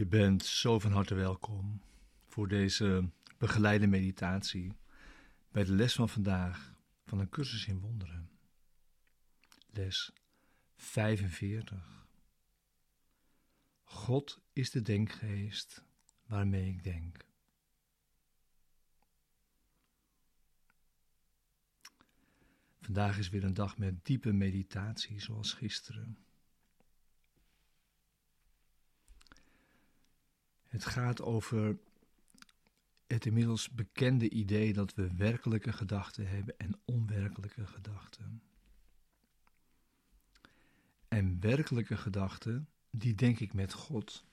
Je bent zo van harte welkom voor deze begeleide meditatie bij de les van vandaag van een cursus in wonderen. Les 45. God is de denkgeest waarmee ik denk. Vandaag is weer een dag met diepe meditatie, zoals gisteren. Het gaat over het inmiddels bekende idee dat we werkelijke gedachten hebben en onwerkelijke gedachten. En werkelijke gedachten, die denk ik met God.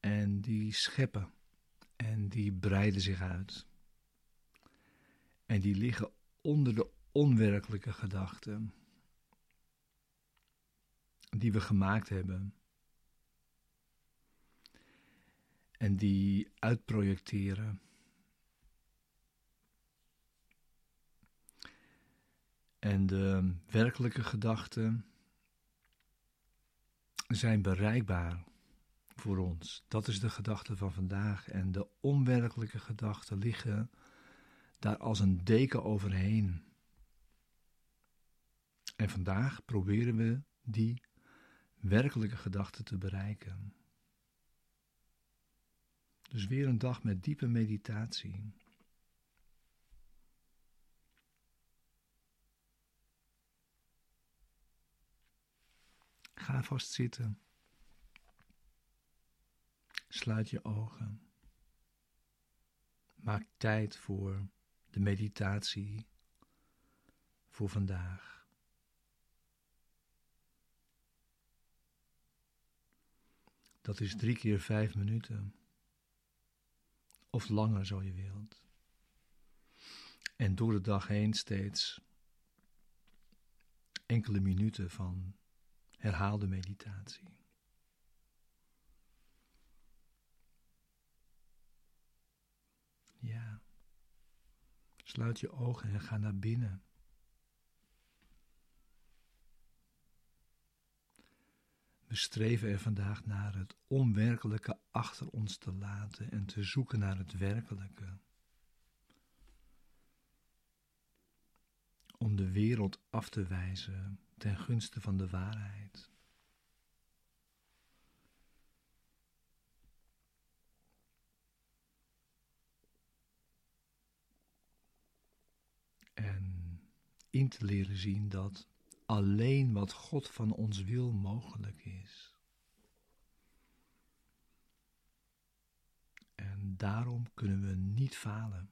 En die scheppen en die breiden zich uit. En die liggen onder de onwerkelijke gedachten die we gemaakt hebben en die uitprojecteren. En de werkelijke gedachten zijn bereikbaar voor ons. Dat is de gedachte van vandaag. En de onwerkelijke gedachten liggen daar als een deken overheen. En vandaag proberen we die werkelijke gedachten te bereiken. Dus weer een dag met diepe meditatie. Ga vast zitten. Sluit je ogen. Maak tijd voor de meditatie voor vandaag. Dat is drie keer vijf minuten of langer zo je wilt. En door de dag heen steeds enkele minuten van herhaalde meditatie. Ja. Sluit je ogen en ga naar binnen. We streven er vandaag naar het onwerkelijke achter ons te laten en te zoeken naar het werkelijke. Om de wereld af te wijzen ten gunste van de waarheid. En in te leren zien dat alleen wat God van ons wil mogelijk is. En daarom kunnen we niet falen.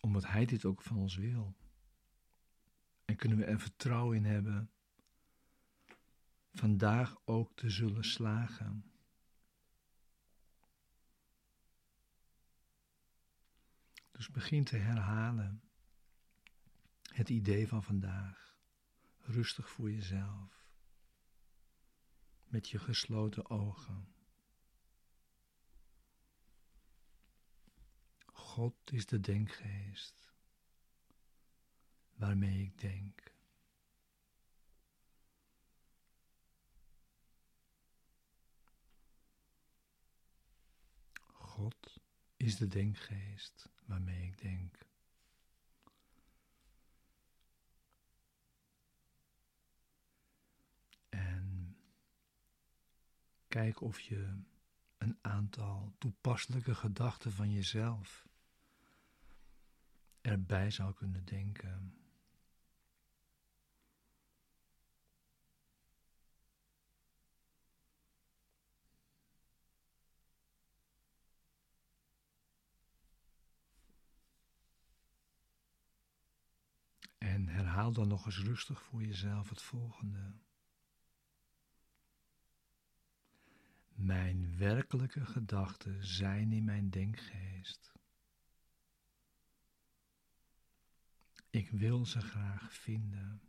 Omdat Hij dit ook van ons wil. En kunnen we er vertrouwen in hebben vandaag ook te zullen slagen. Dus begin te herhalen het idee van vandaag. Rustig voor jezelf. Met je gesloten ogen. God is de denkgeest waarmee ik denk. God is de denkgeest waarmee ik denk. Kijk of je een aantal toepasselijke gedachten van jezelf erbij zou kunnen denken. En herhaal dan nog eens rustig voor jezelf het volgende. Mijn werkelijke gedachten zijn in mijn denkgeest. Ik wil ze graag vinden.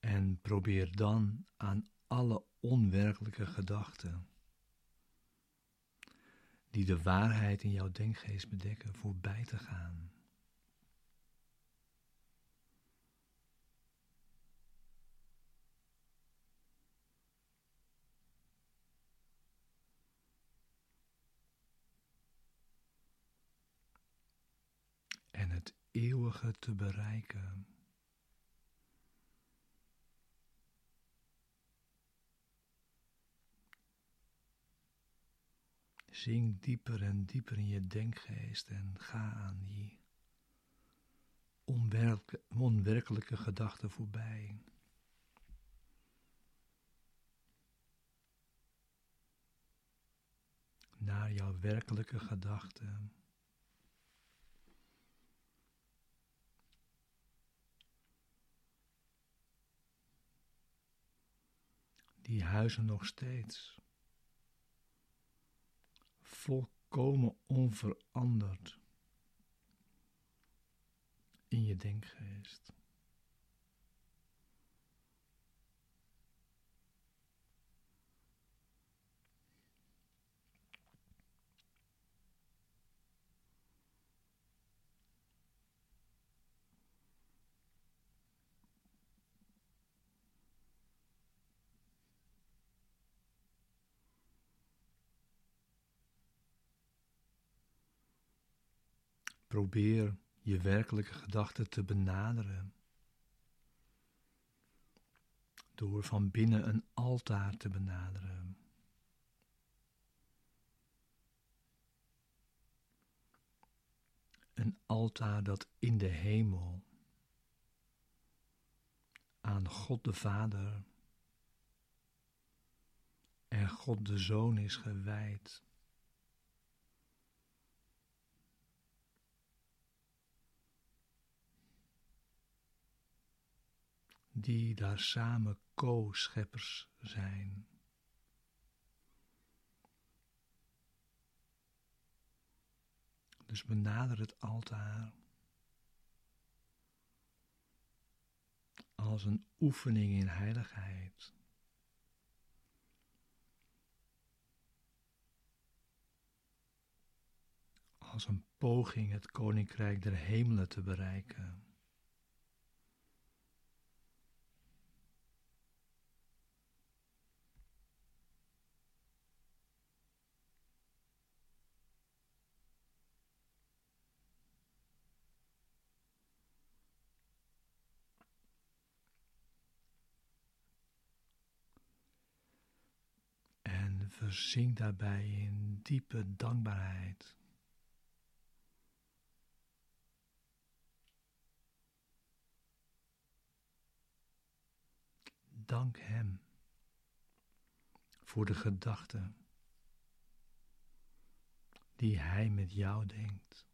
En probeer dan aan alle onwerkelijke gedachten die de waarheid in jouw denkgeest bedekken, voorbij te gaan. En het eeuwige te bereiken. Zing dieper en dieper in je denkgeest en ga aan die onwerkelijke gedachten voorbij. Naar jouw werkelijke gedachten. Die huizen nog steeds volkomen onveranderd in je denkgeest. Probeer je werkelijke gedachten te benaderen. Door van binnen een altaar te benaderen. Een altaar dat in de hemel aan God de Vader en God de Zoon is gewijd. Die daar samen co-scheppers zijn. Dus benader het altaar als een oefening in heiligheid. Als een poging het koninkrijk der hemelen te bereiken. Verzink daarbij in diepe dankbaarheid. Dank Hem voor de gedachten die Hij met jou denkt.